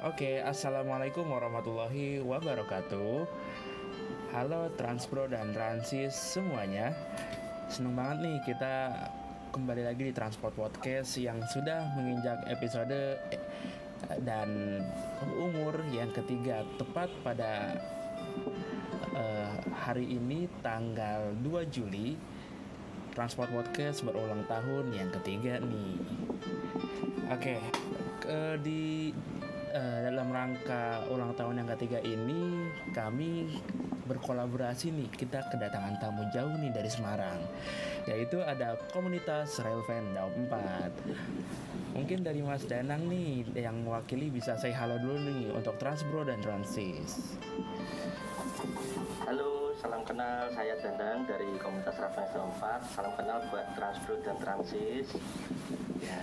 Oke, assalamualaikum warahmatullahi wabarakatuh. Halo Transpro dan Transis semuanya. Seneng banget nih kita kembali lagi di Transport Podcast yang sudah menginjak episode eh, dan umur yang ketiga tepat pada eh, hari ini tanggal 2 Juli Transport Podcast berulang tahun yang ketiga nih. Oke, ke- di eh, dalam rangka ulang tahun yang ketiga ini kami berkolaborasi nih kita kedatangan tamu jauh nih dari Semarang yaitu ada komunitas Railvan Daum 4 mungkin dari Mas Danang nih yang mewakili bisa say halo dulu nih untuk Transbro dan Transis Halo, salam kenal. Saya Dandan dari komunitas Rafael 4. Salam kenal buat Transpro dan Transis. Ya.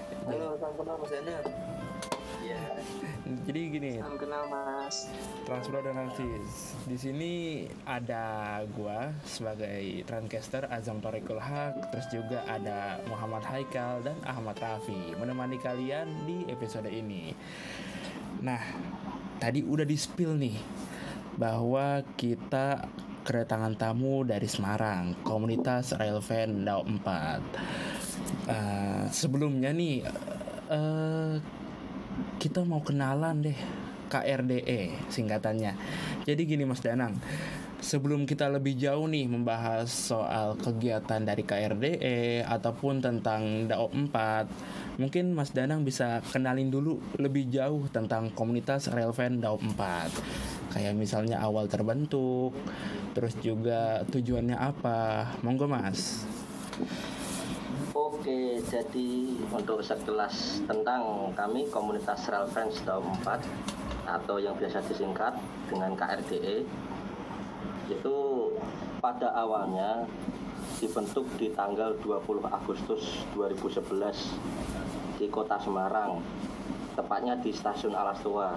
Halo, salam kenal Mas Dana. Ya. jadi gini Salam kenal Mas. Transpro dan Transis. Di sini ada gua sebagai Transcaster Azam Torikul Haq, terus juga ada Muhammad Haikal dan Ahmad Rafi menemani kalian di episode ini. Nah, tadi udah di spill nih bahwa kita kedatangan tamu dari Semarang, komunitas Railvan Dao 4. Eh, sebelumnya nih eh kita mau kenalan deh KRDE singkatannya. Jadi gini Mas Danang, sebelum kita lebih jauh nih membahas soal kegiatan dari KRDE ataupun tentang DAO 4, mungkin Mas Danang bisa kenalin dulu lebih jauh tentang komunitas Railvan DAO 4. Kayak misalnya awal terbentuk, terus juga tujuannya apa. Monggo Mas. Oke, jadi untuk sekelas tentang kami komunitas Rail Friends Daum 4 atau yang biasa disingkat dengan KRDE itu pada awalnya dibentuk di tanggal 20 Agustus 2011 di kota Semarang tepatnya di stasiun Alas Tua.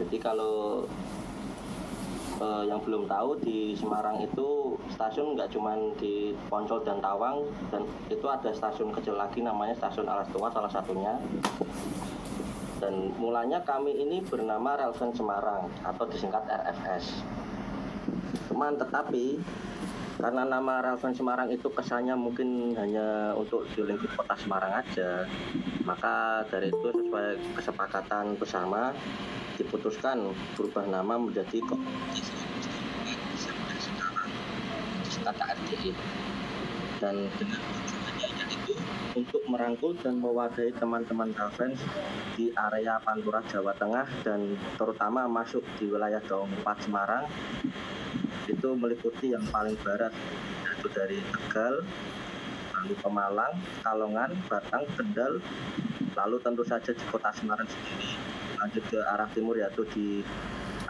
Jadi kalau eh, yang belum tahu di Semarang itu stasiun nggak cuman di Poncol dan Tawang dan itu ada stasiun kecil lagi namanya stasiun Alas Tua salah satunya. Dan mulanya kami ini bernama Relven Semarang atau disingkat RFS cuman tetapi karena nama Relven Semarang itu kesannya mungkin hanya untuk di lingkup kota Semarang aja. Maka dari itu sesuai kesepakatan bersama diputuskan berubah nama menjadi komunitas KRDI dan dengan tujuannya untuk merangkul dan mewadahi teman-teman Ravens di area Pantura Jawa Tengah dan terutama masuk di wilayah Daung 4 Semarang itu meliputi yang paling barat yaitu dari Tegal lalu Pemalang, Kalongan, Batang, Kendal lalu tentu saja di kota Semarang sendiri. Lanjut ke arah timur yaitu di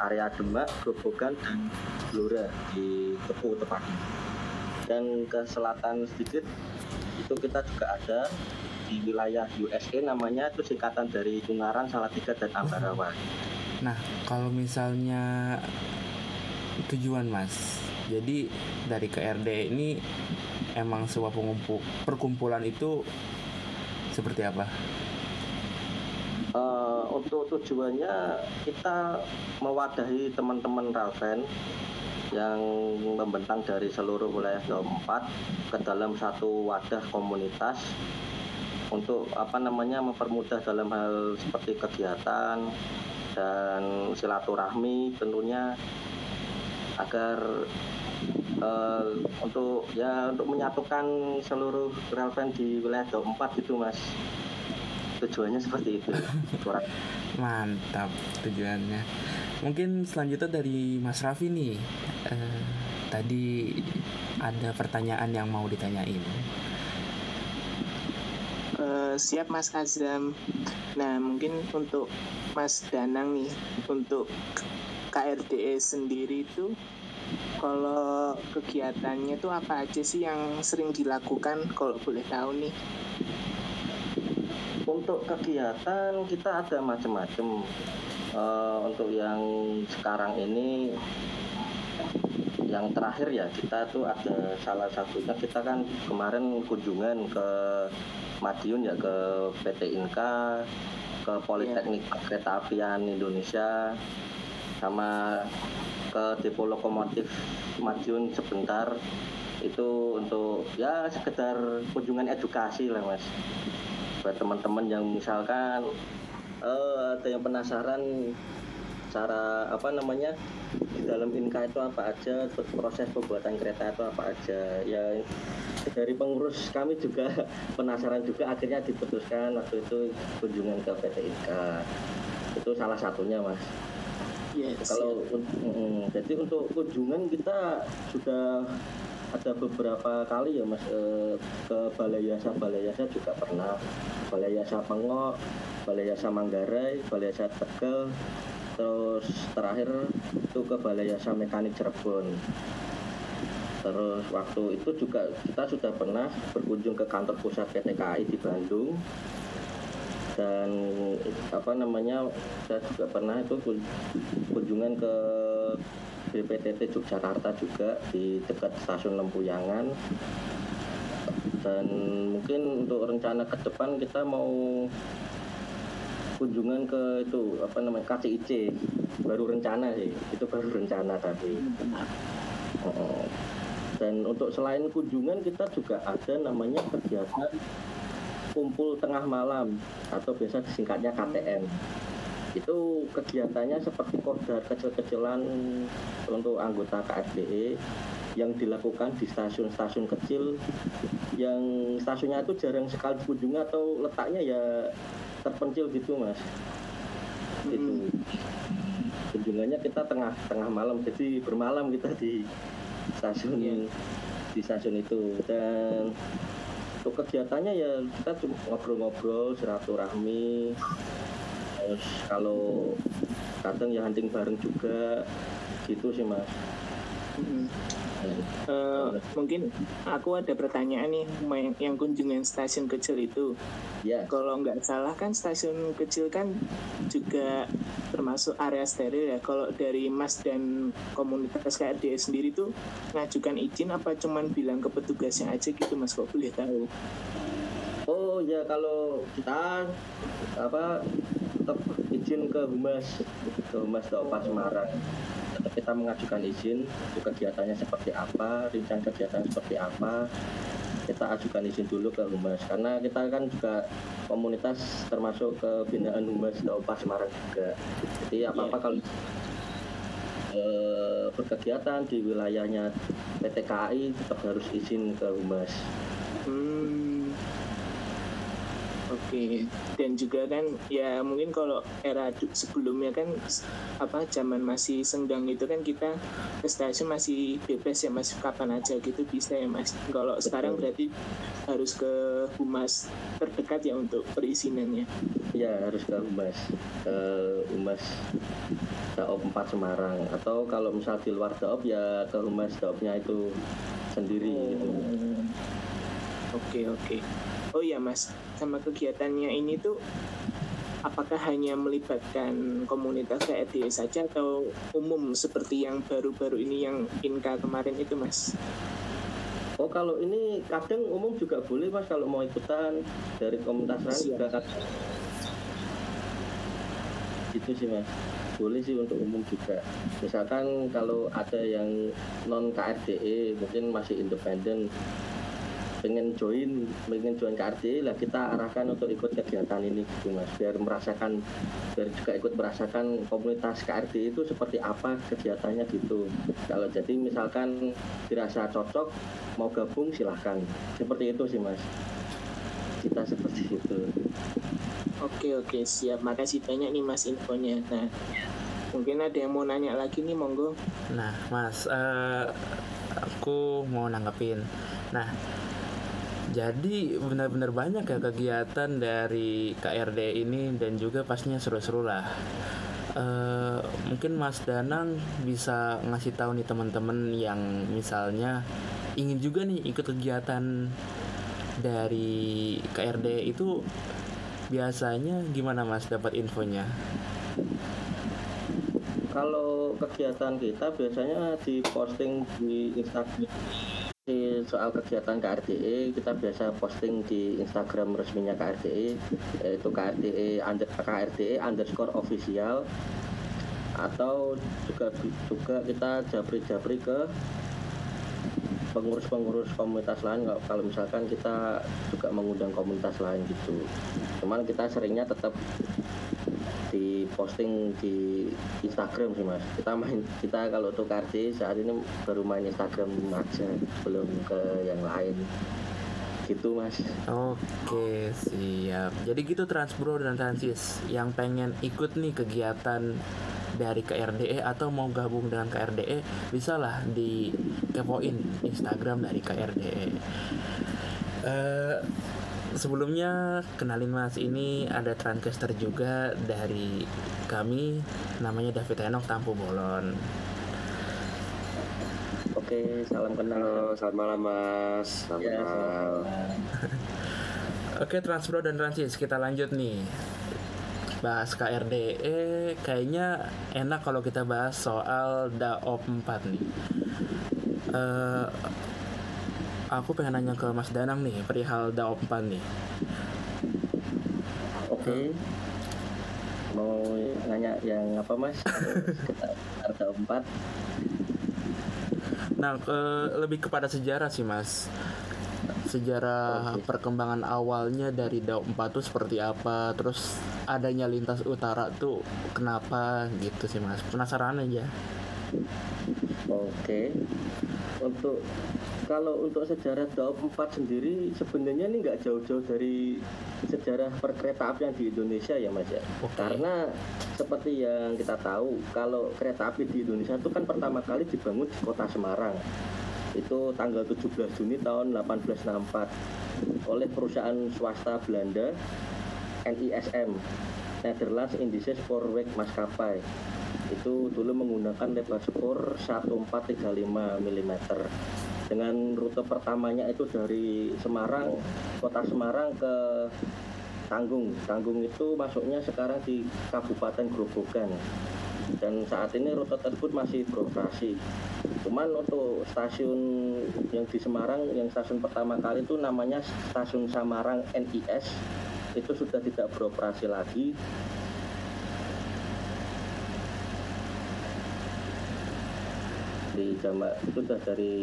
area Demak, Grobogan dan Blora di Kepu tepatnya dan ke selatan sedikit itu kita juga ada di wilayah USA namanya itu singkatan dari Ungaran, Salatiga dan Ambarawa. Nah, kalau misalnya tujuan Mas, jadi dari KRD ini emang sebuah pengumpul perkumpulan itu seperti apa? Eh, untuk tujuannya kita mewadahi teman-teman Raven yang membentang dari seluruh wilayah 4 ke dalam satu wadah komunitas untuk apa namanya mempermudah dalam hal seperti kegiatan dan silaturahmi tentunya agar eh, untuk ya untuk menyatukan seluruh relevan di wilayah Jawa 4 gitu mas tujuannya seperti itu Kurang Mantap tujuannya. Mungkin selanjutnya dari Mas Raffi nih. Eh, tadi ada pertanyaan yang mau ditanyain. Eh, siap Mas Azam. Nah, mungkin untuk Mas Danang nih, untuk KRDE sendiri itu kalau kegiatannya tuh apa aja sih yang sering dilakukan? Kalau boleh tahu nih? untuk kegiatan kita ada macam-macam Eh, untuk yang sekarang ini yang terakhir ya kita tuh ada salah satunya kita kan kemarin kunjungan ke Madiun ya ke PT Inka ke Politeknik Kereta Apian Indonesia sama ke depo lokomotif Madiun sebentar. Itu untuk ya sekedar kunjungan edukasi lah mas. Buat teman-teman yang misalkan uh, ada yang penasaran cara apa namanya di dalam Inka itu apa aja proses pembuatan kereta itu apa aja. Ya dari pengurus kami juga penasaran juga akhirnya diputuskan waktu itu kunjungan ke PT Inka. Itu salah satunya mas yes, kalau mm, jadi untuk kunjungan kita sudah ada beberapa kali ya mas. Eh, ke Balai Yasa. Balai Yasa juga pernah. Balai Yasa Pengok Balai Yasa Manggarai Balai Yasa Tegal. Terus terakhir itu ke Balai Yasa Mekanik Cirebon. Terus waktu itu juga kita sudah pernah berkunjung ke kantor pusat PT KAI di Bandung dan apa namanya saya juga pernah itu kunjungan ke BPTT Yogyakarta juga di dekat stasiun Lempuyangan. Dan mungkin untuk rencana ke depan kita mau kunjungan ke itu apa namanya KCIC baru rencana sih itu baru rencana tadi. Dan untuk selain kunjungan kita juga ada namanya kegiatan kumpul tengah malam atau biasa disingkatnya KTM itu kegiatannya seperti kodar kecil-kecilan untuk anggota KFDE yang dilakukan di stasiun-stasiun kecil. Yang stasiunnya itu jarang sekali dikunjungi atau letaknya ya terpencil gitu mas. Hmm. itu kunjungannya kita tengah tengah malam jadi bermalam kita di stasiun yeah. di stasiun itu. Dan untuk kegiatannya ya kita cuma ngobrol-ngobrol silaturahmi. Terus kalau kadang ya hunting bareng juga. Gitu sih mas. Hmm. Uh, mungkin aku ada pertanyaan nih yang kunjungan stasiun kecil itu. Ya. Kalau nggak salah kan stasiun kecil kan juga termasuk area steril ya. Kalau dari Mas dan komunitas KRD sendiri tuh ngajukan izin apa cuman bilang ke petugasnya aja gitu Mas kok boleh tahu? Oh ya kalau kita apa tetap izin ke humas ke humas Dopa Semarang kita mengajukan izin untuk kegiatannya seperti apa rencana kegiatan seperti apa kita ajukan izin dulu ke humas. Karena kita kan juga komunitas termasuk ke binaan humas Dopa Semarang juga. Jadi apa apa kalau e, berkegiatan di wilayahnya PT KAI tetap harus izin ke humas. Hmm Oke, dan juga kan ya mungkin kalau era sebelumnya kan apa zaman masih senggang itu kan kita ke stasiun masih bebas ya mas kapan aja gitu bisa ya mas. Kalau sekarang berarti harus ke humas terdekat ya untuk perizinannya. Ya harus ke humas ke humas Daop 4 Semarang atau kalau misal di luar Daop ya ke humas Daopnya itu sendiri. Oh. Gitu. Oke oke oh ya mas. Sama kegiatannya ini tuh apakah hanya melibatkan komunitas KRD saja atau umum seperti yang baru-baru ini yang Inka kemarin itu mas? Oh kalau ini kadang umum juga boleh mas kalau mau ikutan dari komunitas lain juga kadang. Itu sih mas. Boleh sih untuk umum juga. Misalkan kalau ada yang non KRDE mungkin masih independen pengen join pengen join KRD lah kita arahkan untuk ikut kegiatan ini gitu mas. Biar merasakan biar juga ikut merasakan komunitas KRD itu seperti apa kegiatannya gitu. Kalau jadi misalkan dirasa cocok mau gabung silahkan. Seperti itu sih mas. Kita seperti itu. Oke oke. Siap. Makasih banyak nih mas infonya. Nah mungkin ada yang mau nanya lagi nih monggo. Nah mas uh, aku mau nanggepin nah jadi benar-benar banyak ya kegiatan dari KRD ini dan juga pastinya seru-seru lah. Uh, mungkin Mas Danang bisa ngasih tahu nih teman-teman yang misalnya ingin juga nih ikut kegiatan dari KRD itu biasanya gimana Mas dapat infonya? kalau kegiatan kita biasanya diposting di Instagram di soal kegiatan KRDE kita biasa posting di Instagram resminya KRDE yaitu KRDE under, KRDE underscore official. Atau juga juga kita japri-japri ke pengurus-pengurus komunitas lain kalau misalkan kita juga mengundang komunitas lain gitu. Cuman kita seringnya tetap di posting di Instagram sih mas. Kita main kita kalau untuk kardi saat ini baru main Instagram aja belum ke yang lain. Gitu mas. Oke siap. Jadi gitu Transbro dan Transis yang pengen ikut nih kegiatan dari KRDE atau mau gabung dengan KRDE bisalah di kepoin Instagram dari KRDE uh, sebelumnya kenalin mas ini ada transcaster juga dari kami namanya David Enok Tampu Bolon Oke, salam kenal. selamat malam Mas. Selamat ya, malam. Oke, Transbro dan Transis, kita lanjut nih. Bahas KRDE kayaknya enak kalau kita bahas soal DAOP 4 nih. Uh, aku pengen nanya ke Mas Danang nih perihal daopan nih. Oke. Okay. Mau nanya yang apa Mas? Kita empat. Nah, ke, lebih kepada sejarah sih Mas. Sejarah okay. perkembangan awalnya dari DAO 4 tuh seperti apa, terus adanya lintas utara tuh kenapa gitu sih Mas. Penasaran aja. Oke. Okay. Untuk kalau untuk sejarah Daop 4 sendiri sebenarnya ini nggak jauh-jauh dari sejarah perkereta apian di Indonesia ya Mas ya. Okay. Karena seperti yang kita tahu kalau kereta api di Indonesia itu kan pertama kali dibangun di kota Semarang. Itu tanggal 17 Juni tahun 1864 oleh perusahaan swasta Belanda NISM Netherlands Indices Spoorweg Maskapai itu dulu menggunakan lebar skor 1435 mm dengan rute pertamanya itu dari Semarang kota Semarang ke Tanggung. Tanggung itu masuknya sekarang di Kabupaten Grobogan. Dan saat ini rute tersebut masih beroperasi. Cuman untuk stasiun yang di Semarang yang stasiun pertama kali itu namanya stasiun Samarang NIS itu sudah tidak beroperasi lagi di zaman itu sudah dari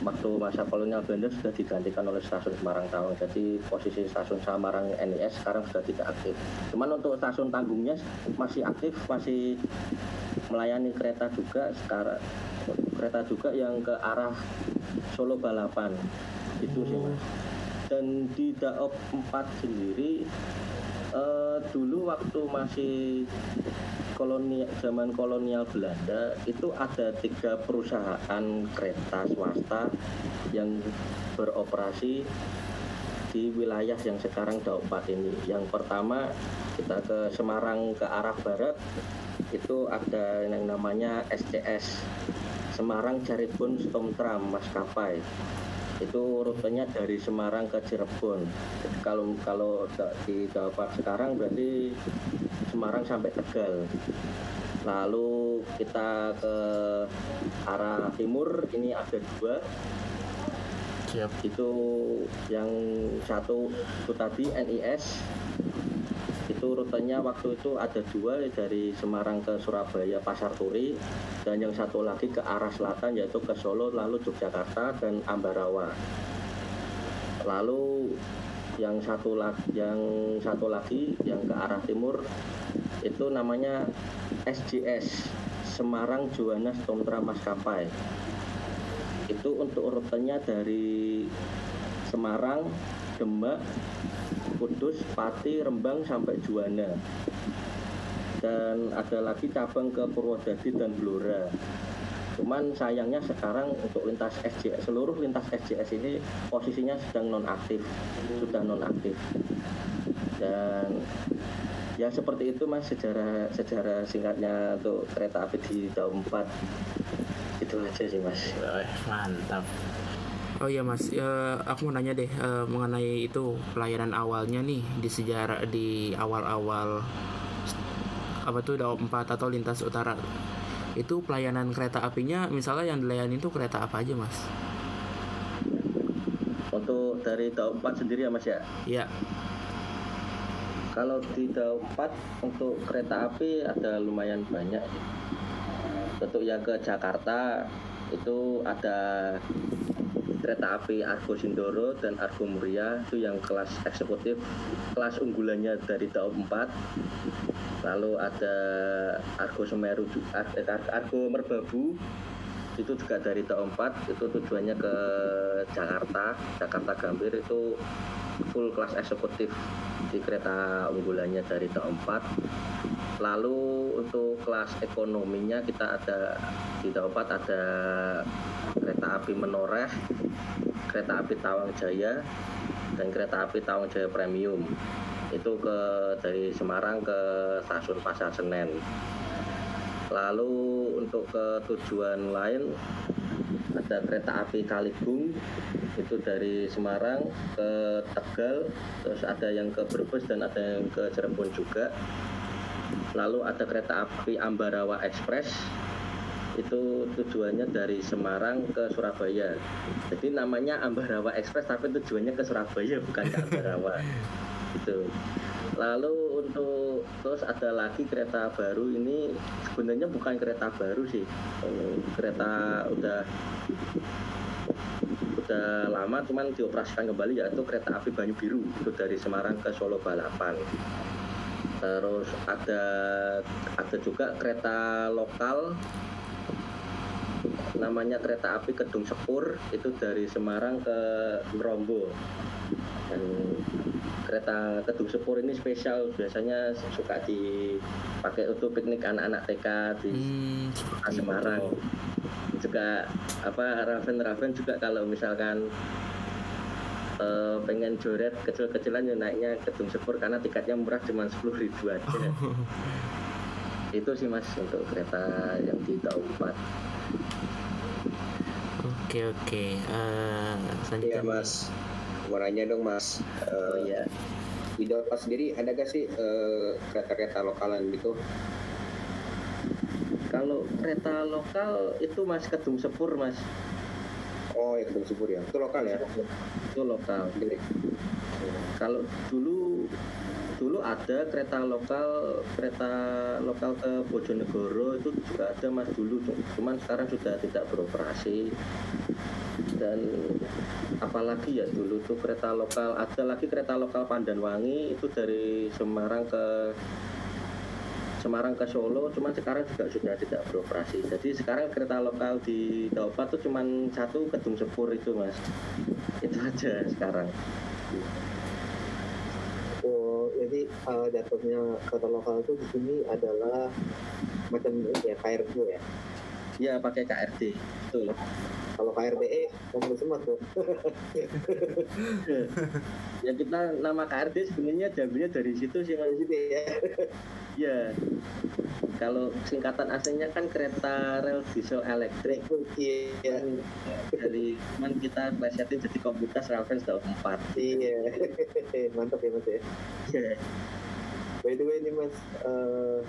waktu masa kolonial Belanda sudah digantikan oleh stasiun Semarang Tawang. Jadi posisi stasiun Semarang NIS sekarang sudah tidak aktif. Cuman untuk stasiun Tanggungnya masih aktif, masih melayani kereta juga sekarang kereta juga yang ke arah Solo Balapan. Itu sih Mas. Dan di Daop 4 sendiri uh, dulu waktu masih kolonial zaman kolonial Belanda itu ada tiga perusahaan kereta swasta yang beroperasi di wilayah yang sekarang Daupat ini. Yang pertama kita ke Semarang ke arah barat itu ada yang namanya SCS Semarang Cirebon Stomtram Maskapai itu rutenya dari Semarang ke Cirebon. Jadi kalau kalau di Jawa sekarang berarti Semarang sampai Tegal. Lalu kita ke arah timur ini ada dua. Siap. Itu yang satu itu tadi NIS itu rutenya waktu itu ada dua dari Semarang ke Surabaya Pasar Turi dan yang satu lagi ke arah selatan yaitu ke Solo lalu Yogyakarta dan Ambarawa. Lalu yang satu lagi yang satu lagi yang ke arah timur itu namanya SJS Semarang Juwana Stomtra Maskapai. Itu untuk rutenya dari Semarang Demak Kudus, Pati, Rembang sampai Juwana. Dan ada lagi cabang ke Purwodadi dan Blora. Cuman sayangnya sekarang untuk lintas SJS seluruh lintas SJS ini posisinya sedang nonaktif, sudah nonaktif. Dan ya seperti itu mas sejarah sejarah singkatnya untuk kereta api di tahun 4 itu aja sih mas. Mantap. Oh iya mas, ya, aku mau nanya deh uh, mengenai itu pelayanan awalnya nih di sejarah di awal-awal apa tuh Daop 4 atau lintas utara itu pelayanan kereta apinya misalnya yang dilayani itu kereta apa aja mas? Untuk dari Daop 4 sendiri ya Mas ya. Iya. Kalau di Daop 4 untuk kereta api ada lumayan banyak. Untuk yang ke Jakarta itu ada kereta api Argo Sindoro dan Argo Muria itu yang kelas eksekutif kelas unggulannya dari Daop 4 lalu ada Argo Semeru eh, Ar- Argo Merbabu itu juga dari Daop 4 itu tujuannya ke Jakarta. Jakarta Gambir itu full kelas eksekutif di kereta unggulannya dari Daop 4 lalu untuk kelas ekonominya kita ada di Daop 4 ada kereta api Menoreh, kereta api Tawang Jaya, dan kereta api Tawang Jaya Premium. Itu ke dari Semarang ke stasiun Pasar Senen. Lalu untuk ke tujuan lain ada kereta api Kaligung itu dari Semarang ke Tegal, terus ada yang ke Brebes dan ada yang ke Cirebon juga. Lalu ada kereta api Ambarawa Express itu tujuannya dari Semarang ke Surabaya. Jadi namanya Ambarawa Express tapi tujuannya ke Surabaya bukan ke Ambarawa. Itu. Lalu untuk terus ada lagi kereta baru ini sebenarnya bukan kereta baru sih. Kereta udah udah lama cuman dioperasikan kembali yaitu kereta api Banyu Biru itu dari Semarang ke Solo Balapan. Terus ada ada juga kereta lokal. Namanya kereta api Kedung Sepur itu dari Semarang ke Merombo dan kereta Kedung Sepur ini spesial biasanya suka dipakai untuk piknik anak-anak TK di Hmm, Semarang. juga apa Raven Raven juga kalau misalkan eh, pengen joret kecil-kecilan ya naiknya Kedung Sepur karena tiketnya murah cuma sepuluh ribu aja itu sih mas untuk kereta yang di 4 Oke oke. Eh, selanjutnya Iya mas, mau nanya dong mas. oh Eh, iya Di Dapat sendiri ada gak sih eh, kereta-kereta lokalan gitu? Kalau kereta lokal itu mas Kedung Sepur mas, Oh ya Subur ya, itu lokal ya? itu lokal. Gede. Kalau dulu dulu ada kereta lokal kereta lokal ke Bojonegoro itu juga ada mas dulu, cuman sekarang sudah tidak beroperasi. Dan apalagi ya dulu tuh kereta lokal ada lagi kereta lokal Pandanwangi itu dari Semarang ke Semarang ke Solo, cuman sekarang juga sudah tidak beroperasi. Jadi sekarang kereta lokal di Daopat tuh cuman satu Kedung Sepur itu mas. Itu aja sekarang. Oh, jadi uh, jatuhnya kota lokal itu di sini adalah macam ya KRD ya. Ya pakai KRD, betul. Kalau KRDE kamu semua tuh. Ya kita nama KRD sebenarnya diambilnya dari situ sih mas. Gitu ya. Ya. Kalau singkatan aslinya kan kereta rel diesel elektrik. Iya. Dari cuman kita plesetin jadi komunitas Raffles Daun 4. Iya. Mantap ya Mas ya. Ya. By the way nih Mas, eh,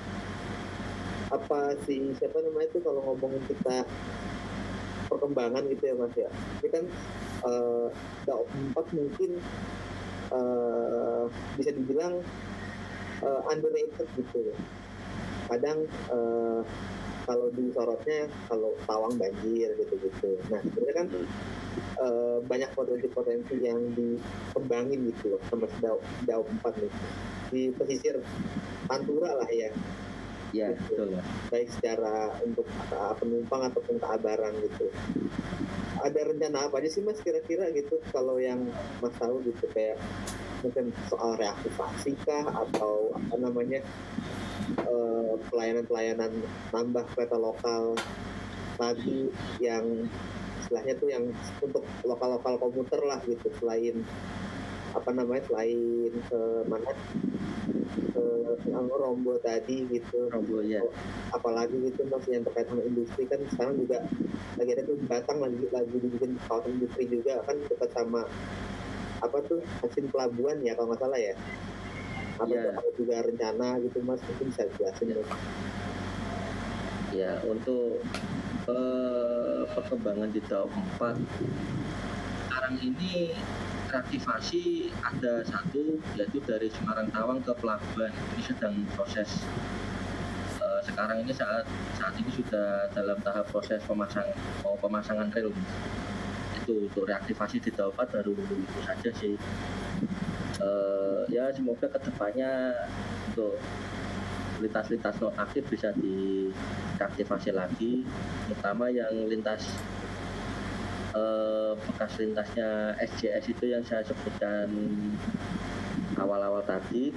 apa sih siapa namanya itu kalau ngomongin kita perkembangan gitu ya Mas ya. Ini kan eh Daop 4 mungkin eh, bisa dibilang eh, underrated gitu ya. Kadang eh, kalau disorotnya kalau tawang banjir gitu-gitu. Nah sebenarnya kan eh, banyak potensi-potensi yang dikembangin gitu loh sama Daop, Daop 4 nih di pesisir Pantura lah ya Ya, betul baik secara untuk penumpang ataupun keabaran gitu. Ada rencana apa aja sih mas kira-kira gitu? Kalau yang mas tahu gitu kayak mungkin soal reaktivasi kah atau apa namanya eh, pelayanan-pelayanan nambah kereta lokal lagi yang istilahnya tuh yang untuk lokal-lokal komuter lah gitu selain apa namanya selain ke mana ke yang Rombo tadi gitu Rombo ya. apalagi gitu mas yang terkait sama industri kan sekarang juga lagi ada tuh Batang lagi lagi dibikin kawasan industri juga kan dekat sama apa tuh mesin pelabuhan ya kalau nggak salah ya apa Iya. ada juga rencana gitu mas mungkin bisa jelasin mas Ya, untuk eh, perkembangan di Daop 4 sekarang ini reaktivasi ada satu yaitu dari Semarang Tawang ke pelabuhan. Ini sedang proses. Eh, sekarang ini saat saat ini sudah dalam tahap proses pemasang mau pemasangan rel. Itu untuk reaktivasi di 4 baru itu saja sih. Eh, ya semoga ke depannya untuk lintas-lintas non aktif bisa diaktifasi lagi terutama yang lintas eh, bekas lintasnya SJS itu yang saya sebutkan awal-awal tadi.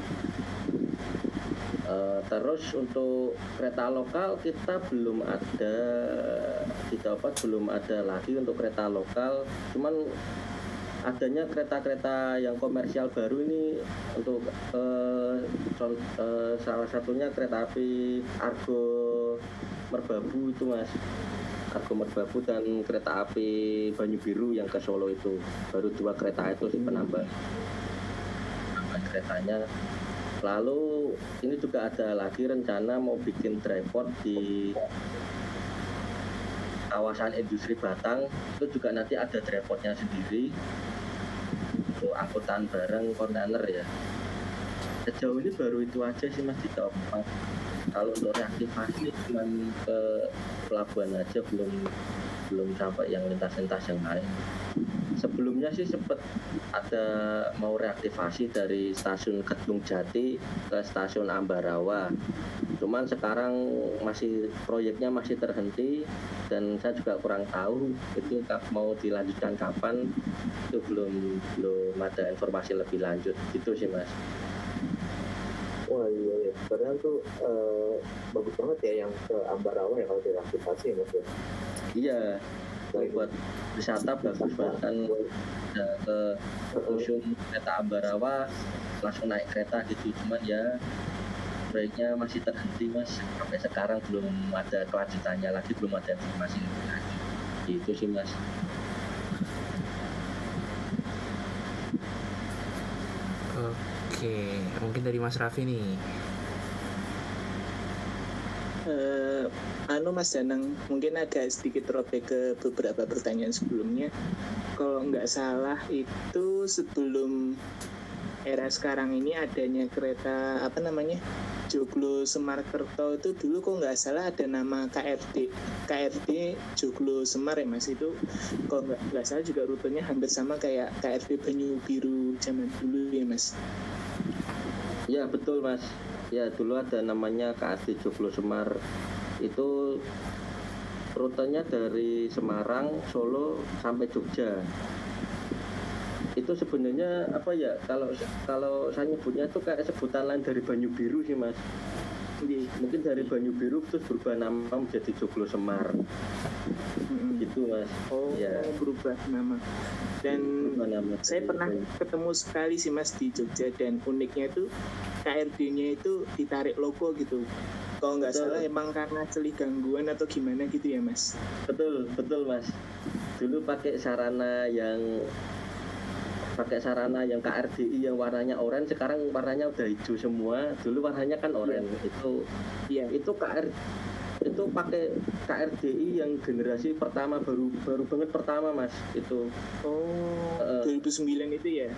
Eh, terus untuk kereta lokal kita belum ada di Dapat belum ada lagi untuk kereta lokal. Cuman adanya kereta-kereta yang komersial baru ini untuk eh, con- eh, salah satunya kereta api Argo Merbabu itu mas Argo Merbabu dan kereta api Banyu Biru yang ke Solo itu. Baru dua kereta itu sih penambah. Penambahan keretanya. Lalu ini juga ada lagi rencana mau bikin dryport di kawasan industri Batang. Itu juga nanti ada dryportnya sendiri. Untuk angkutan barang kontainer ya. Sejauh ini baru itu aja sih mas di Daop 4 kalau untuk reaktivasi cuma ke pelabuhan aja belum belum sampai yang lintas-lintas yang lain. Sebelumnya sih sempat ada mau reaktivasi dari stasiun Kedung Jati ke stasiun Ambarawa. Cuman sekarang masih proyeknya masih terhenti dan saya juga kurang tahu itu mau dilanjutkan kapan. Itu belum belum ada informasi lebih lanjut. Gitu sih mas wah iya iya. Padahal tuh eh, bagus banget ya yang ke Ambarawa ya kalau direaktivasi ya mas ya. Iya. Buat wisata bagus banget. Kan udah ke museum kereta Ambarawa langsung naik kereta gitu. Cuman ya proyeknya masih terhenti mas. Sampai sekarang belum ada kelanjutannya lagi belum ada informasi lanjut gitu sih mas Oke, mungkin dari Mas Raffi nih. Eh, anu Mas Danang, mungkin agak sedikit robek ke beberapa pertanyaan sebelumnya. Kalau nggak salah itu sebelum era sekarang ini adanya kereta apa namanya Joglo Semarkerto itu dulu kok nggak salah ada nama KRD KRD Joglo Semar ya Mas? Itu kalau nggak nggak salah juga rutenya hampir sama kayak KRD Banyu Biru zaman dulu ya Mas. ya betul mas. Ya dulu ada namanya KRD Joglo Semar. Itu rutenya dari Semarang Solo sampai Jogja itu sebenarnya apa ya kalau kalau saya nyebutnya itu kayak sebutan lain dari Banyu Biru sih mas Iya. mungkin dari Banyu Biru terus berubah nama menjadi Joglo Semar Mm-mm. gitu mas Oh, Ya. berubah nama. Dan berubah nama saya pernah ketemu sekali sih mas di Jogja dan uniknya itu KRD-nya itu ditarik logo gitu. Kalau nggak salah emang karena celih gangguan atau gimana gitu ya mas? betul betul mas dulu pakai sarana yang pakai sarana yang KRDI yang warnanya oranye sekarang warnanya udah hijau semua. Dulu warnanya kan oranye itu Iya. itu KR itu pakai KRDI yang generasi pertama baru baru banget pertama mas. Itu. Oh, Eh. 2009 itu ya?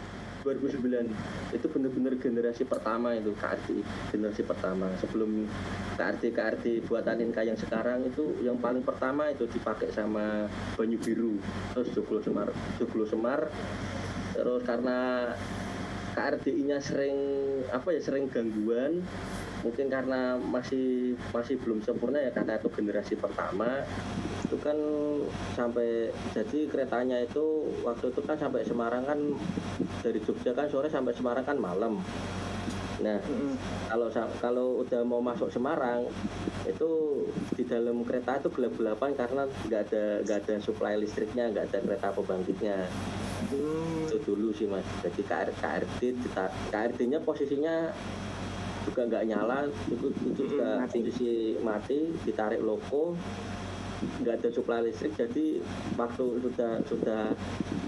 2009 itu bener-bener generasi pertama itu KRD generasi pertama. Sebelum KRD KRD buatan Inka yang sekarang itu yang paling pertama itu dipakai sama Banyu Biru. Terus Joglo Semar Joglo Semar terus karena KRDI-nya sering apa ya sering gangguan mungkin karena masih masih belum sempurna ya karena itu generasi pertama. Itu kan sampai jadi keretanya itu waktu itu kan sampai Semarang kan dari Jogja kan sore sampai Semarang kan malam. Nah kalau kalau udah mau masuk Semarang itu di dalam kereta itu gelap-gelapan karena nggak ada nggak ada suplai listriknya nggak ada kereta pembangkitnya. Hmm. Itu dulu sih mas jadi KR, KRD dita- KRD-nya posisinya juga nggak nyala itu itu juga Mm-mm, mati. posisi mati ditarik loko nggak ada suplai listrik jadi waktu sudah sudah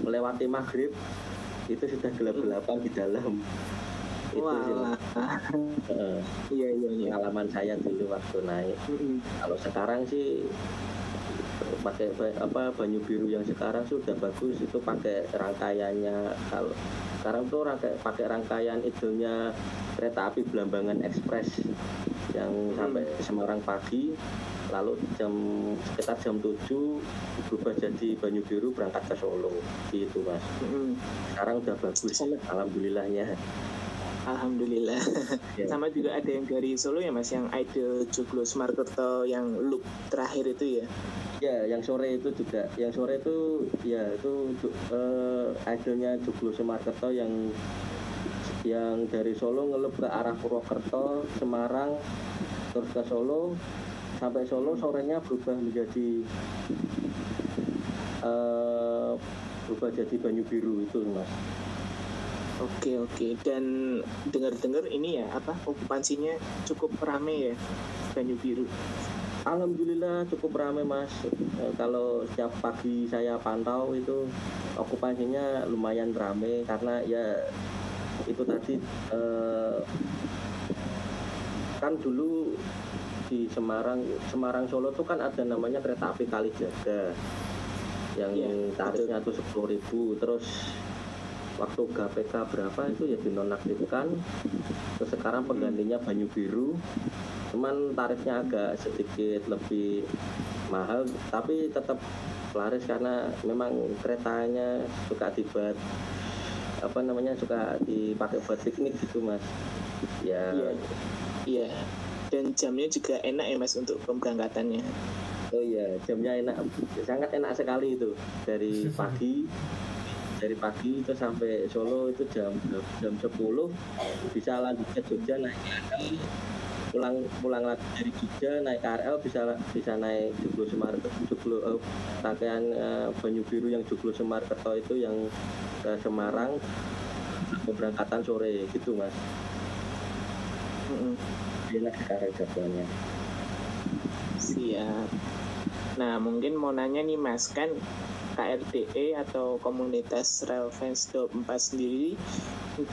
melewati maghrib itu sudah gelap-gelapan di dalam Wah. Eh, iya iya iya. pengalaman saya dulu waktu naik Mm-mm. kalau sekarang sih pakai apa banyu biru yang sekarang sudah bagus itu pakai rangkaiannya kalau sekarang tuh rangkai, pakai rangkaian idenya kereta api Belambangan Express yang sampai Semarang pagi lalu jam sekitar jam 7 berubah jadi banyu biru berangkat ke Solo gitu mas Mm-mm. sekarang udah bagus alhamdulillahnya Alhamdulillah. Ya. Sama juga ada yang dari Solo ya Mas, yang Idol Joglo Sumarkerto yang loop terakhir itu ya. Ya, yang sore itu juga, yang sore itu ya itu eh, idolnya Joglo Semarkerto yang yang dari Solo ngelup ke arah Purwokerto, Semarang, terus ke Solo, sampai Solo sorenya berubah menjadi eh berubah jadi Banyu Biru itu mas. Oke oke. Dan dengar-dengar ini ya apa okupansinya cukup rame ya Banyu Biru. Alhamdulillah cukup ramai mas. Eh, kalau setiap pagi saya pantau itu okupansinya lumayan ramai karena ya itu tadi eh, kan dulu di Semarang Semarang Solo tuh kan ada namanya kereta api Kalijaga. Yang Iya, tarifnya tuh sepuluh ribu terus waktu GPK berapa itu ya dinonaktifkan. Terus sekarang penggantinya Banyu Biru cuman tarifnya agak sedikit lebih mahal tapi tetap laris karena memang keretanya suka dibuat apa namanya suka dipakai buat piknik gitu mas ya Iya. Iya. Dan jamnya juga enak ya Mas untuk pemberangkatannya. oh iya jamnya enak sangat enak sekali itu dari pagi dari pagi itu sampai Solo itu jam jam 10 bisa lanjut ke Jogja naik pulang pulang lagi dari Jogja naik KRL bisa bisa naik Joglo Semarkerto Joglo eh, rangkaian eh, Banyu Biru yang Joglo Semarkerto itu yang ke Semarang keberangkatan sore gitu mas Mm-mm. enak sekarang jadwalnya Siap. Nah, mungkin mau nanya nih Mas, kan KRDE atau komunitas Rel Fans 24 sendiri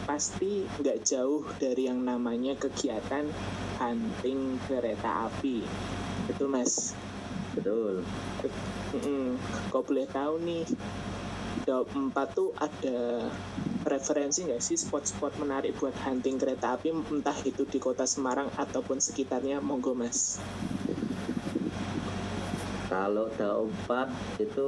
pasti nggak jauh dari yang namanya kegiatan hunting kereta api. Betul Mas? betul Mm-mm. Kau boleh tahu nih, Daup 4 tuh ada referensi nggak sih spot-spot menarik buat hunting kereta api entah itu di kota Semarang ataupun sekitarnya monggo mas Kalau Daopat itu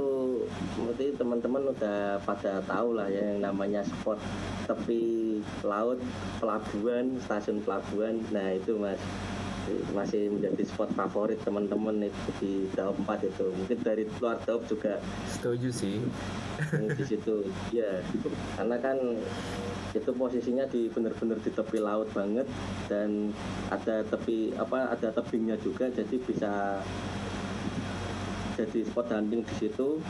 mungkin teman-teman udah pada tahu lah ya yang namanya spot tepi laut pelabuhan stasiun pelabuhan. Nah itu mas. Masih menjadi spot favorit teman-teman itu di Daopat itu. Mungkin dari luar Daop juga Setuju sih. di situ. Ya karena kan itu posisinya di bener-bener di tepi laut banget dan ada tepi apa ada tebingnya juga jadi bisa jadi spot hunting di situ.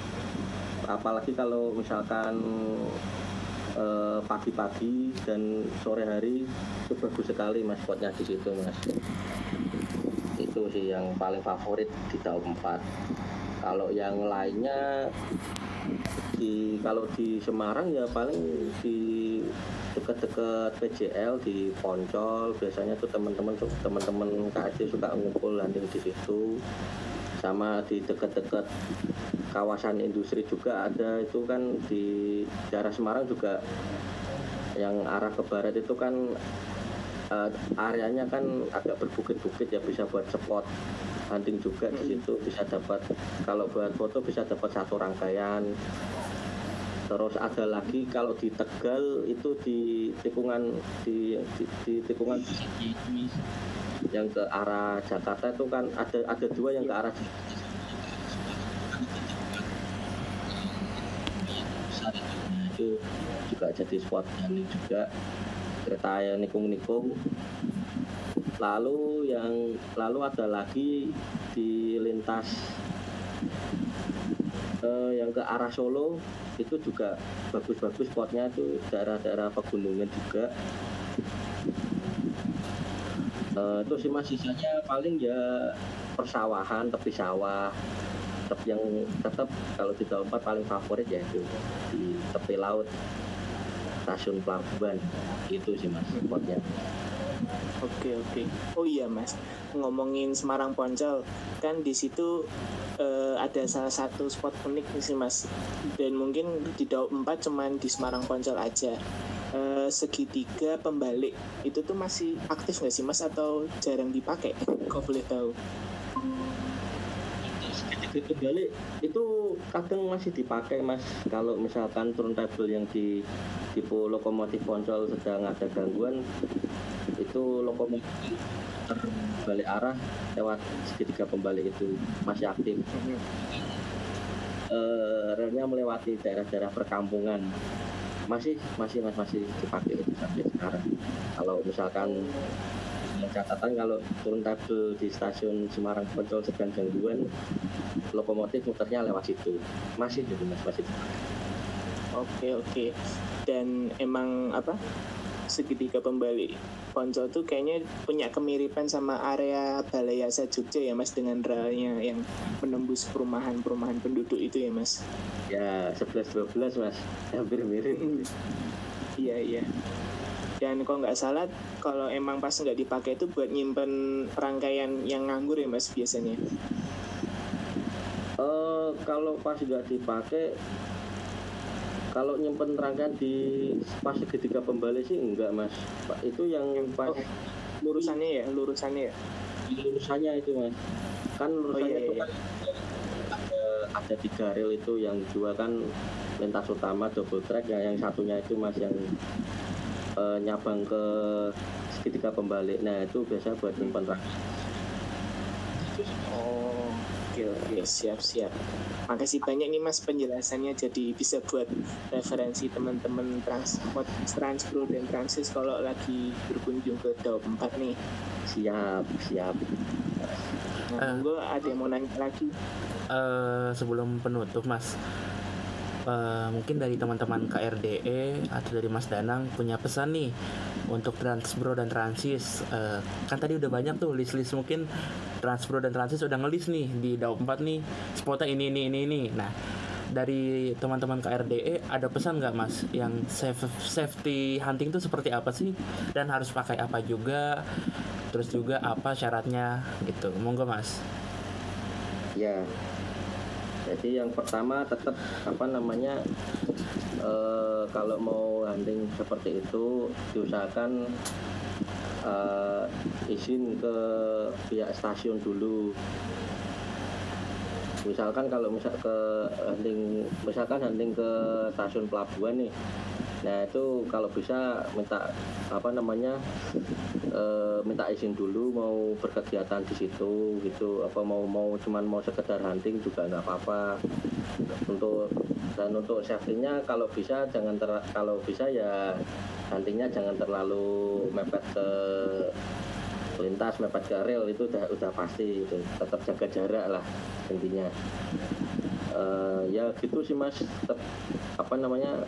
Apalagi kalau misalkan eh, pagi-pagi dan sore hari itu bagus sekali mas spotnya di situ mas. Itu sih yang paling favorit di Daum 4 kalau yang lainnya di kalau di Semarang ya paling di dekat-dekat PJL di Poncol. Biasanya tuh teman-teman teman-teman KSD suka ngumpul hunting di situ sama di dekat-dekat kawasan industri juga ada. Itu kan di daerah Semarang juga yang arah ke barat itu kan eh, areanya kan agak berbukit-bukit ya bisa buat spot hunting juga di situ bisa dapat kalau buat foto bisa dapat satu rangkaian. Terus ada lagi kalau di Tegal itu di tikungan di di, di tikungan yang ke arah Jakarta itu kan ada ada dua yang ke arah itu juga jadi spot hunting juga kereta yang nikung-nikung. Lalu yang lalu ada lagi di lintas eh, yang ke arah Solo itu juga bagus-bagus spotnya itu daerah-daerah pegunungan juga Itu sih mas sisanya paling ya persawahan tepi sawah. Tepi yang tetap kalau di empat paling favorit ya itu di tepi laut stasiun pelabuhan. Itu sih mas spotnya Oke oke. Oh iya mas, ngomongin Semarang Poncol, kan di situ eh, ada salah satu spot unik nih sih mas. Dan mungkin di Daup 4 cuman di Semarang Poncol aja. Eh, segitiga pembalik itu tuh masih aktif nggak sih mas atau jarang dipakai? Kau boleh tahu? Sedikit kembali itu kadang masih dipakai mas. Kalau misalkan turntable yang di tipe lokomotif poncol sedang ada gangguan itu lokomotif terbalik arah lewat segitiga pembalik itu masih aktif. Eh relnya melewati daerah-daerah perkampungan. Masih masih mas masih dipakai itu sampai sekarang. Kalau misalkan catatan kalau turun tabel di stasiun Semarang Poncol sedang gangguan lokomotif muternya lewat situ masih jadi mas masih. Oke oke. Dan emang apa? Segitiga pembalik Poncol tuh kayaknya punya kemiripan sama area Balai Yasa Jogja ya mas dengan relnya yang menembus perumahan-perumahan penduduk itu ya mas. ya 11 12 mas hampir mirip Iya iya. Dan kalau nggak salah, kalau emang pas nggak dipakai itu buat nyimpen rangkaian yang nganggur ya mas biasanya. Eh kalau pas nggak dipakai kalau nyimpen rangkaian di pas segitiga pembalik sih enggak mas Pak, itu yang pas Oh. Lurusannya ya, lurusannya ya. lurusannya itu mas kan lurusannya iya, itu iya. kan ada, ada tiga rel itu yang dua kan lintas utama double track yang yang satunya itu mas yang eh, nyabang ke segitiga pembalik nah itu biasa buat nyimpan rangkaian Oh, oke oke siap siap. Makasih banyak nih mas penjelasannya jadi bisa buat referensi teman-teman transport Transpro dan Transis kalau lagi berkunjung ke Daup 4 nih. siap siap Nah, Eh. monggo ada yang mau nanya lagi. Eh, sebelum penutup mas eh, mungkin dari teman-teman KRDE atau dari Mas Danang punya pesan nih untuk Transbro dan Transis. Eh, kan tadi udah banyak tuh list-list mungkin Transbro dan Transis udah ngelis nih di Daup 4 nih spotnya ini ini ini ini. Nah dari teman-teman KRDE ada pesan nggak mas? Yang safe- safety hunting itu seperti apa sih? Dan harus pakai apa juga? Terus juga apa syaratnya? Gitu. Monggo mas. Ya. Jadi yang pertama tetap apa namanya eh, kalau mau hunting seperti itu diusahakan eh, izin ke pihak stasiun dulu. Misalkan kalau misal ke hunting misalkan hunting ke stasiun pelabuhan nih. Nah, itu kalau bisa minta apa namanya eh, minta izin dulu mau berkegiatan di situ gitu apa mau mau cuman mau sekedar hunting juga nggak apa-apa. Untuk dan untuk safety-nya kalau bisa jangan ter kalau bisa ya huntingnya jangan terlalu mepet ke lintas mepet ke rel itu udah udah pasti itu. Tetap jaga jarak lah intinya Eh, ya gitu sih mas. Tetap apa namanya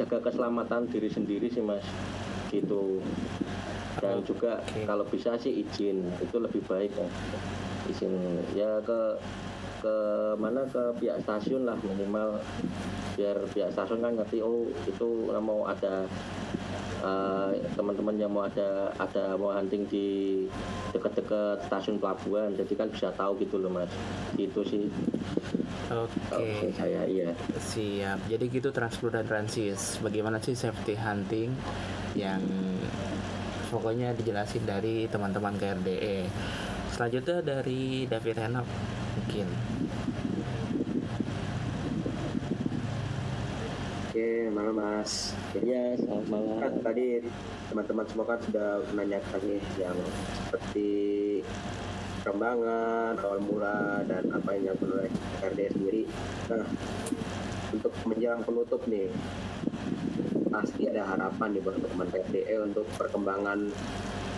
jaga keselamatan diri sendiri sih mas. Gitu. Dan juga Oke. kalau bisa sih izin. Itu lebih baik ya izin ya ke ke mana ke pihak stasiun lah minimal. Biar pihak stasiun kan ngerti oh itu mau ada eh, teman-teman yang mau ada ada mau hunting di dekat-dekat stasiun pelabuhan jadi kan bisa tahu gitu loh mas itu sih oke menurut saya iya Siap. Jadi gitu Transpro dan Transis. Bagaimana sih safety hunting yang pokoknya dijelasin dari teman-teman KRDE. Selanjutnya dari David Henok mungkin. Oke, malam Mas. ya selamat malam Kan tadi teman-teman semua kan sudah menanyakan nih yang seperti perkembangan, awal mula, dan apa yang dilakukan oleh RD sendiri. Nah, untuk menjelang penutup nih, pasti ada harapan nih buat teman-teman KRDE untuk perkembangan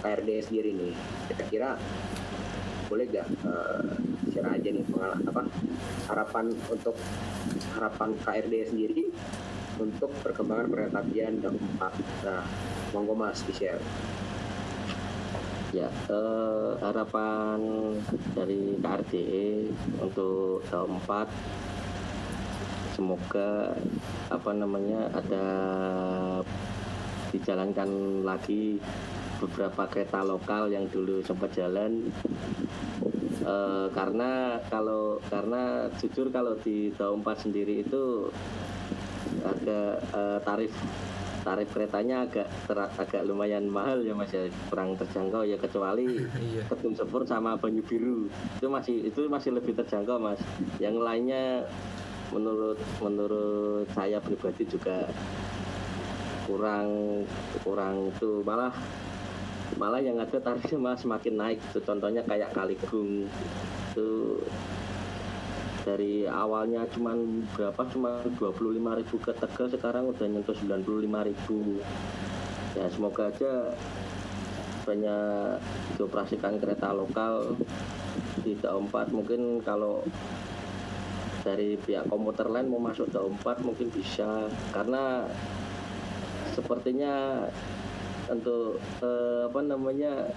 KRD sendiri nih. Kira-kira boleh gak uh, share aja nih pengalaman apa harapan untuk harapan KRD sendiri untuk perkembangan kereta dan empat. Nah, monggo Mas di share. Ya, eh, harapan dari KRDE untuk tahun 4 semoga apa namanya ada dijalankan lagi beberapa kereta lokal yang dulu sempat jalan Eh, karena kalau karena jujur kalau di Daum 4 sendiri itu agak eh, tarif tarif keretanya agak ter- agak lumayan mahal ya mas ya. Kurang terjangkau ya kecuali Iya. Ketum Sepur sama Banyu Biru. Itu masih itu masih lebih terjangkau mas. Yang lainnya menurut menurut saya pribadi juga kurang kurang itu. Malah malah yang ada tarifnya malah semakin naik. Itu contohnya kayak Kaligung itu dari awalnya cuman berapa? Cuman 25.000 ke Tegal sekarang udah nyentuh 95.000 ya semoga aja banyak dioperasikan kereta lokal di 4 mungkin kalau dari pihak komuter lain mau masuk 4 mungkin bisa. Karena sepertinya untuk eh, apa namanya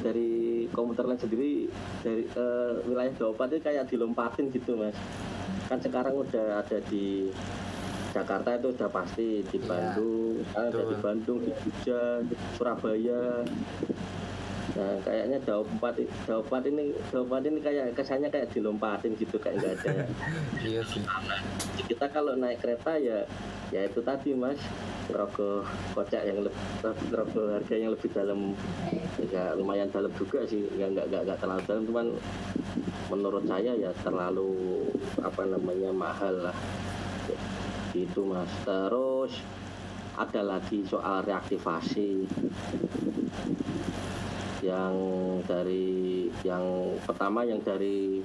dari komuter lain sendiri dari eh, wilayah 4 itu kayak dilompatin gitu mas kan sekarang udah ada di Jakarta itu udah pasti di Iya, Bandung, kan ada di. Bandung, di Jogja, di Surabaya. Nah, kayaknya Daum 4 i- Daum 4 ini 4 ini kayak kesannya kayak dilompatin gitu kayak nggak ada. Iya sih. Kita kalau naik kereta ya ya itu tadi Mas, ngerogoh kocek yang lebih ngerogoh harga yang lebih dalam. Ya lumayan dalam juga sih. Ya nggak nggak nggak terlalu dalam. Cuman menurut saya ya terlalu apa namanya mahal lah. Gitu mas. Terus ada lagi soal reaktivasi yang dari yang pertama yang dari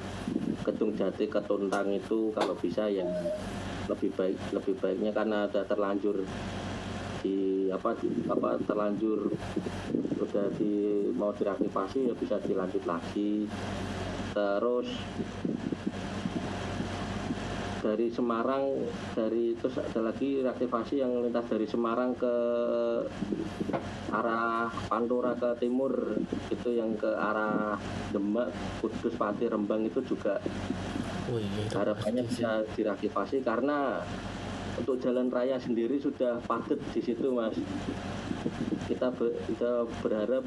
Kedung Jati ke Tuntang itu kalau bisa yang lebih baik lebih baiknya karena ada terlanjur di apa di, apa terlanjur udah di mau direaktivasi ya bisa dilanjut lagi. Terus dari Semarang dari terus ada lagi reaktivasi yang lintas dari Semarang ke arah Pantura ke timur itu yang ke arah Demak Kudus Pati Rembang itu juga Oh iya. itu harapannya bisa direaktivasi karena untuk jalan raya sendiri sudah padat di situ mas. Kita ber- kita berharap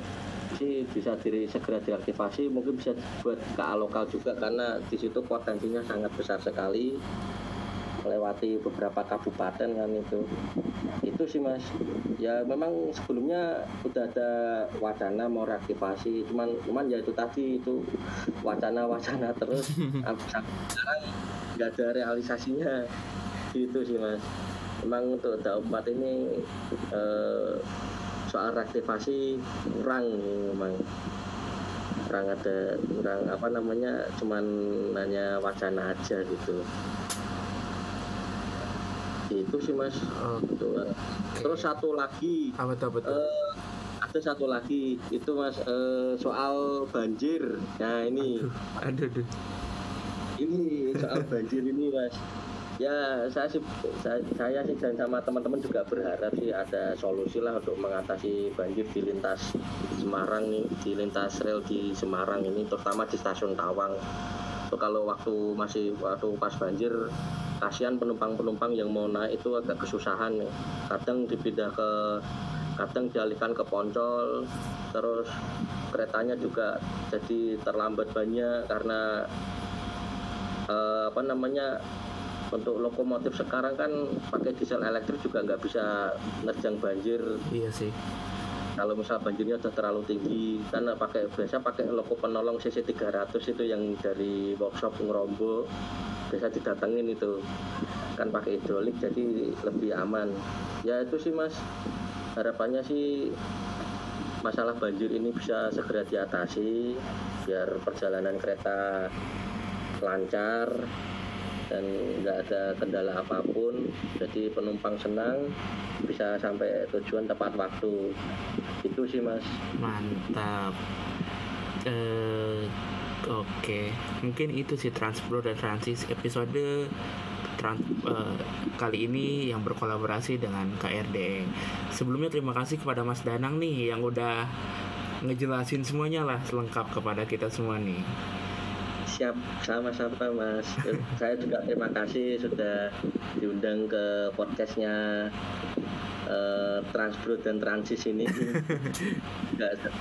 sih bisa diri segera diaktifasi mungkin bisa buat KA lokal juga karena di situ potensinya sangat besar sekali melewati beberapa kabupaten kan itu. Itu sih mas. Ya memang sebelumnya udah ada wacana mau reaktivasi cuman cuman ya itu tadi itu wacana-wacana terus. Sampai sekarang nggak ada realisasinya gitu sih mas memang untuk 4 ini eh, soal reaktivasi kurang memang kurang ada kurang apa namanya cuman hanya wacana aja gitu itu sih mas Oke. Itu, Mas. terus satu lagi Apa tuh tuh? eh, ada satu lagi itu mas eh, soal banjir nah ini Aduh, aduh. ini soal banjir ini mas ya saya sih saya, saya sih dan sama teman-teman juga berharap sih ada solusi lah untuk mengatasi banjir di lintas Semarang nih di lintas rel di Semarang ini terutama di stasiun Tawang. Itu kalau waktu masih waktu pas banjir kasihan penumpang-penumpang yang mau naik itu agak kesusahan nih. Kadang dipindah ke kadang dialihkan ke Poncol terus keretanya juga jadi terlambat banyak karena eh, apa namanya untuk lokomotif sekarang kan pakai diesel elektrik juga nggak bisa nerjang banjir. Iya sih. kalau misal banjirnya udah terlalu tinggi karena pakai biasa pakai loko penolong CC 300 itu yang dari workshop ngerombo. Biasa didatengin itu. Kan pakai hidrolik jadi lebih aman. Ya itu sih mas. Harapannya sih masalah banjir ini bisa segera diatasi biar perjalanan kereta lancar dan nggak ada kendala apa pun jadi penumpang senang bisa sampai tujuan tepat waktu itu sih mas Mantap. Eh, oke. Mungkin itu sih Transpro dan Transis episode trans, eh, kali ini yang berkolaborasi dengan KRD. Sebelumnya terima kasih kepada Mas Danang nih yang udah ngejelasin semuanya lah lengkap kepada kita semua nih. Siap, sama-sama Mas. Saya juga terima kasih sudah diundang ke podcastnya eh, Transbro dan Transis ini.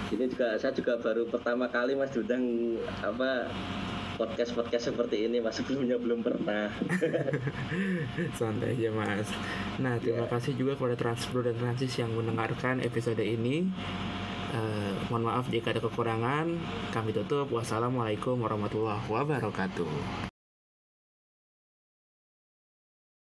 Ini juga saya juga baru pertama kali Mas diundang apa podcast podcast seperti ini Mas sebelumnya belum pernah. Santai aja mas. Nah terima kasih juga kepada Transpro dan Transis yang mendengarkan episode ini. Eh, mohon maaf jika ada kekurangan. Kami tutup. Wassalamualaikum warahmatullahi wabarakatuh.